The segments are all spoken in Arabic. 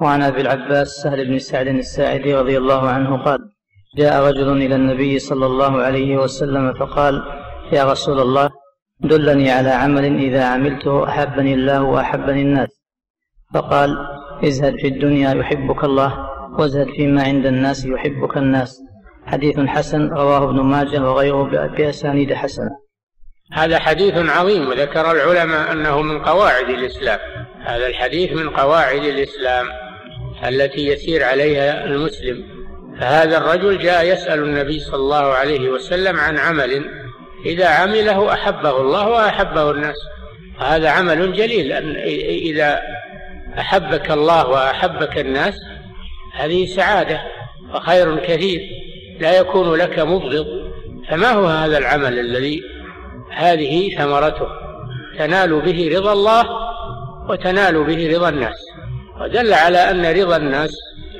وعن أبي العباس سهل بن سعد الساعدي رضي الله عنه قال جاء رجل إلى النبي صلى الله عليه وسلم فقال يا رسول الله دلني على عمل إذا عملته أحبني الله وأحبني الناس. فقال ازهد في الدنيا يحبك الله وازهد فيما عند الناس يحبك الناس. حديث حسن رواه ابن ماجه وغيره بأسانيد حسنة. هذا حديث عظيم وذكر العلماء أنه من قواعد الإسلام. هذا الحديث من قواعد الإسلام. التي يسير عليها المسلم. فهذا الرجل جاء يسأل النبي صلى الله عليه وسلم عن عمل إذا عمله أحبه الله وأحبه الناس. وهذا عمل جليل أن إذا أحبك الله وأحبك الناس هذه سعادة وخير كثير لا يكون لك مبغض. فما هو هذا العمل الذي هذه ثمرته؟ تنال به رضا الله وتنال به رضا الناس. ودل على أن رضا الناس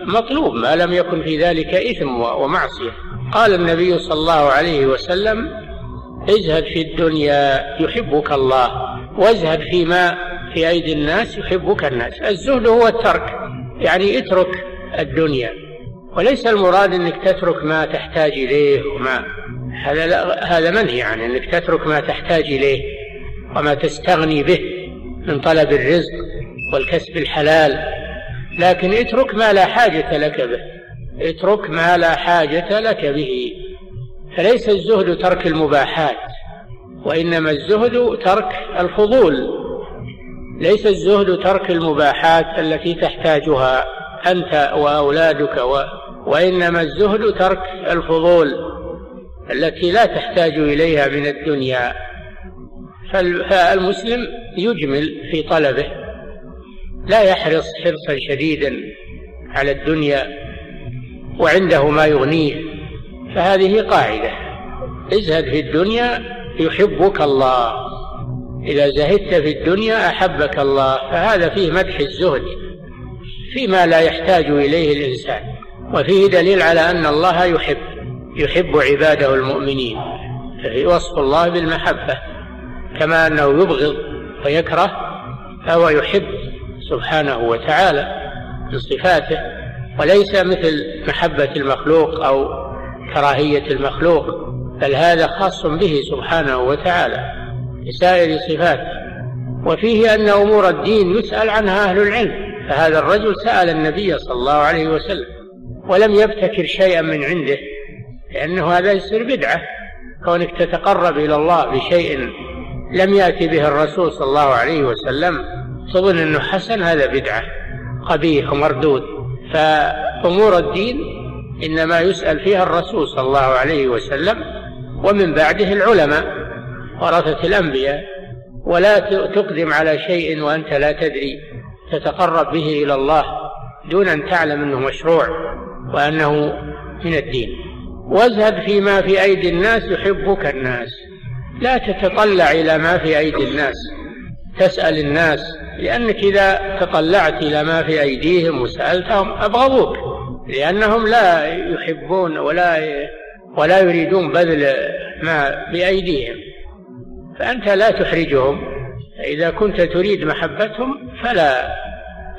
مطلوب ما لم يكن في ذلك إثم ومعصية. قال النبي صلى الله عليه وسلم ازهد في الدنيا يحبك الله وازهد فيما في أيدي الناس يحبك الناس. الزهد هو الترك يعني اترك الدنيا. وليس المراد إنك تترك ما تحتاج إليه وما هذا لا هذا منهي عن إنك تترك ما تحتاج إليه وما تستغني به من طلب الرزق والكسب الحلال. لكن اترك ما لا حاجة لك به. اترك ما لا حاجة لك به. فليس الزهد ترك المباحات وإنما الزهد ترك الفضول. ليس الزهد ترك المباحات التي تحتاجها أنت وأولادك و... وإنما الزهد ترك الفضول التي لا تحتاج إليها من الدنيا. فالمسلم يجمل في طلبه. لا يحرص حرصا شديدا على الدنيا وعنده ما يغنيه فهذه قاعدة. ازهد في الدنيا يحبك الله. إذا زهدت في الدنيا أحبك الله. فهذا فيه مدح الزهد فيما لا يحتاج إليه الإنسان. وفيه دليل على أن الله يحب يحب عباده المؤمنين. فهي وصف الله بالمحبة كما أنه يبغض ويكره فهو يحب سبحانه وتعالى من صفاته وليس مثل محبة المخلوق أو كراهية المخلوق بل هذا خاص به سبحانه وتعالى لسائر صفاته. وفيه أن أمور الدين يسأل عنها أهل العلم فهذا الرجل سأل النبي صلى الله عليه وسلم ولم يبتكر شيئا من عنده لأنه هذا يصير بدعة. كونك تتقرب إلى الله بشيء لم يأتي به الرسول صلى الله عليه وسلم تظن أنه حسن هذا بدعة قبيح ومردود. فأمور الدين إنما يسأل فيها الرسول صلى الله عليه وسلم ومن بعده العلماء ورثة الأنبياء. ولا تقدم على شيء وأنت لا تدري تتقرب به إلى الله دون أن تعلم أنه مشروع وأنه من الدين. وازهد فيما في أيدي الناس يحبك الناس. لا تتطلع إلى ما في أيدي الناس. تسأل الناس لأنك إذا تطلعت إلى ما في أيديهم وسألتهم أبغضوك لأنهم لا يحبون ولا ولا يريدون بذل ما بأيديهم فأنت لا تحرجهم. إذا كنت تريد محبتهم فلا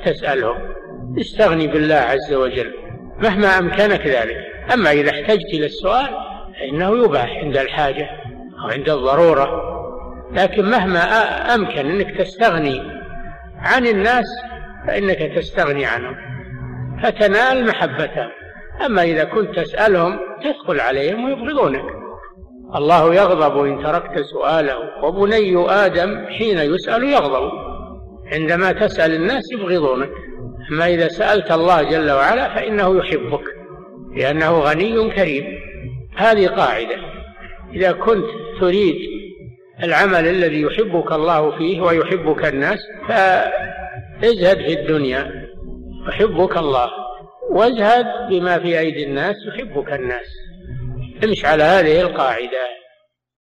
تسألهم. استغني بالله عز وجل. مهما أمكنك ذلك. أما إذا احتجت إلى السؤال فإنه يباح عند الحاجة أو عند الضرورة. لكن مهما أمكن أنك تستغني عن الناس فإنك تستغني عنهم فتنال محبتهم. أما إذا كنت تسألهم تثقل عليهم ويبغضونك الله يغضب إن تركت سؤاله وبني آدم حين يسأل يغضب. عندما تسأل الناس يبغضونك أما إذا سألت الله جل وعلا فإنه يحبك لأنه غني كريم. هذه قاعدة. إذا كنت تريد العمل الذي يحبك الله فيه ويحبك الناس فازهد في الدنيا يحبك الله. وازهد بما في أيدي الناس يحبك الناس. امش على هذه القاعدة.